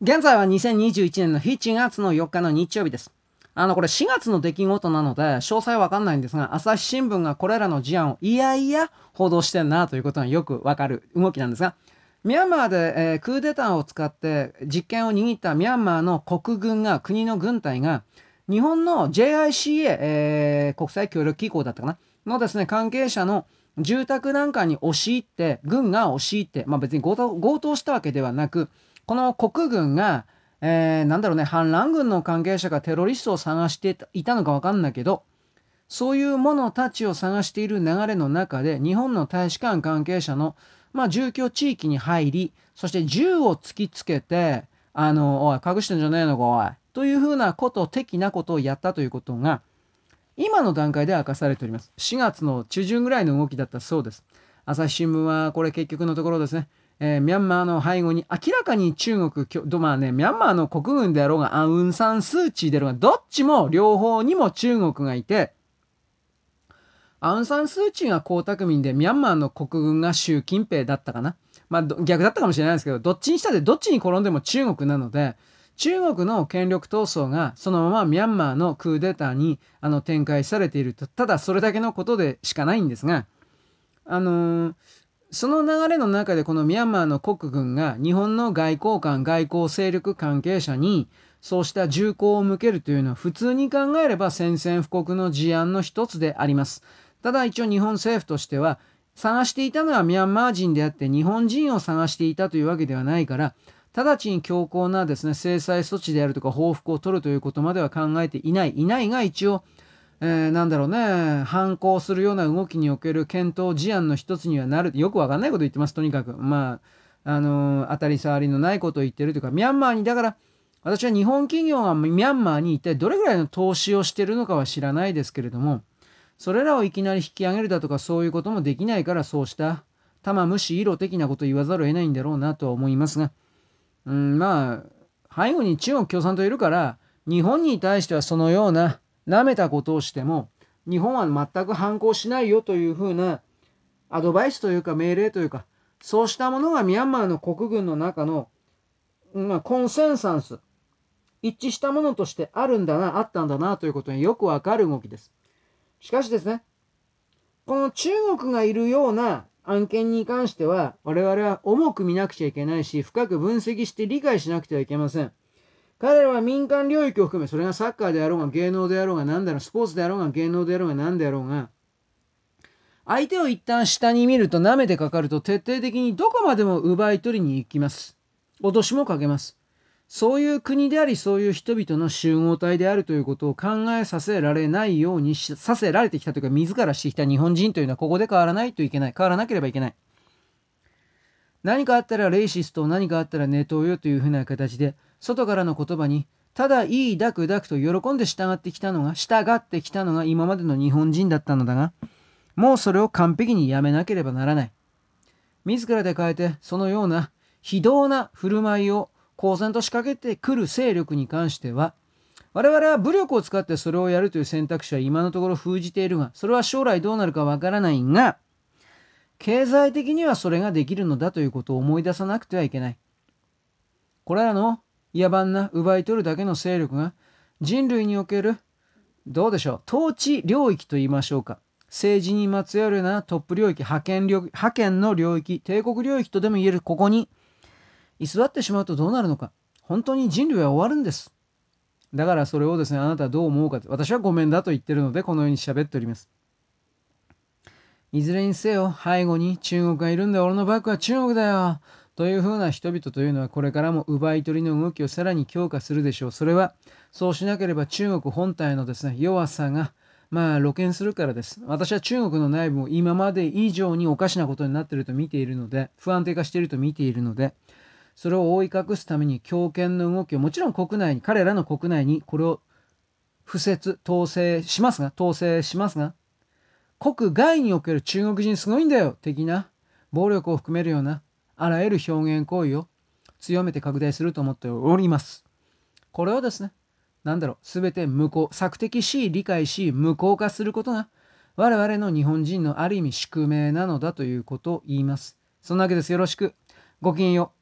現在は2021年の7月の4日の日曜日です。あの、これ4月の出来事なので、詳細はわかんないんですが、朝日新聞がこれらの事案をいやいや報道してんなということがよくわかる動きなんですが、ミャンマーで、えー、クーデターを使って実権を握ったミャンマーの国軍が、国の軍隊が、日本の JICA、えー、国際協力機構だったかなのですね、関係者の住宅なんかに押し入って、軍が押し入って、まあ別に強盗強盗したわけではなく、この国軍が、えー、なんだろうね、反乱軍の関係者がテロリストを探していたのかわかんないけど、そういう者たちを探している流れの中で、日本の大使館関係者の、まあ、住居地域に入り、そして銃を突きつけて、あの、おい、隠してんじゃねえのか、おい。というふうなこと、的なことをやったということが、今の段階で明かされております。4月の中旬ぐらいの動きだったそうです。朝日新聞は、これ結局のところですね、えー、ミャンマーの背後に明らかに中国、まあね、ミャンマーの国軍であろうが、アウンサンスーチーであろうが、どっちも両方にも中国がいて、アウンサンスーチーが江沢民で、ミャンマーの国軍が習近平だったかな。まあ逆だったかもしれないですけど、どっちにしたってどっちに転んでも中国なので、中国の権力闘争がそのままミャンマーのクーデターにあの展開されていると、ただそれだけのことでしかないんですが、あのーその流れの中でこのミャンマーの国軍が日本の外交官、外交勢力関係者にそうした銃口を向けるというのは普通に考えれば宣戦布告の事案の一つであります。ただ一応日本政府としては探していたのはミャンマー人であって日本人を探していたというわけではないから直ちに強硬なですね制裁措置であるとか報復を取るということまでは考えていない。いないが一応えー、なんだろうね、反抗するような動きにおける検討事案の一つにはなる。よくわかんないこと言ってます、とにかく。まあ、あのー、当たり障りのないことを言ってるというか、ミャンマーに、だから、私は日本企業がミャンマーに一体どれぐらいの投資をしてるのかは知らないですけれども、それらをいきなり引き上げるだとかそういうこともできないからそうした玉虫色的なこと言わざるを得ないんだろうなとは思いますが、うん、まあ、背後に中国共産党いるから、日本に対してはそのような舐めたことをしても、日本は全く反抗しないよというふうなアドバイスというか命令というか、そうしたものがミャンマーの国軍の中の、まあ、コンセンサンス、一致したものとしてあるんだな、あったんだなということによくわかる動きです。しかしですね、この中国がいるような案件に関しては、我々は重く見なくちゃいけないし、深く分析して理解しなくてはいけません。彼らは民間領域を含め、それがサッカーであろうが、芸能であろうが、何だろう、スポーツであろうが、芸能であろうが、何であろうが、相手を一旦下に見ると、舐めてかかると、徹底的にどこまでも奪い取りに行きます。脅しもかけます。そういう国であり、そういう人々の集合体であるということを考えさせられないようにさせられてきたというか、自らしてきた日本人というのは、ここで変わらないといけない。変わらなければいけない。何かあったらレイシスト、何かあったらネトウヨというふうな形で、外からの言葉に、ただいいダクダクと喜んで従ってきたのが、従ってきたのが今までの日本人だったのだが、もうそれを完璧にやめなければならない。自らで変えて、そのような非道な振る舞いを公然と仕掛けてくる勢力に関しては、我々は武力を使ってそれをやるという選択肢は今のところ封じているが、それは将来どうなるかわからないが、経済的にはそれができるのだということを思い出さなくてはいけない。これらの野蛮な奪い取るだけの勢力が人類におけるどうでしょう統治領域と言いましょうか。政治にまつわるようなトップ領域覇権領覇権の領域帝国領域とでも言えるここに居座ってしまうとどうなるのか。本当に人類は終わるんです。だからそれをですねあなたはどう思うか。私はごめんだと言ってるのでこのように喋っております。いずれにせよ背後に中国がいるんだ俺のバッグは中国だよ。というふうな人々というのはこれからも奪い取りの動きをさらに強化するでしょう。それはそうしなければ中国本体のですね、弱さがまあ露見するからです。私は中国の内部も今まで以上におかしなことになっていると見ているので、不安定化していると見ているので、それを覆い隠すために強権の動きをもちろん国内に、彼らの国内にこれを不説、統制しますが、統制しますが、国外における中国人すごいんだよ的な暴力を含めるようなあらゆる表現行為を強めて拡大すると思っております。これをですね、なんだろう、すべて無効、索敵し、理解し、無効化することが、我々の日本人のある意味宿命なのだということを言います。そんなわけです。よろしく。ごきげんよう。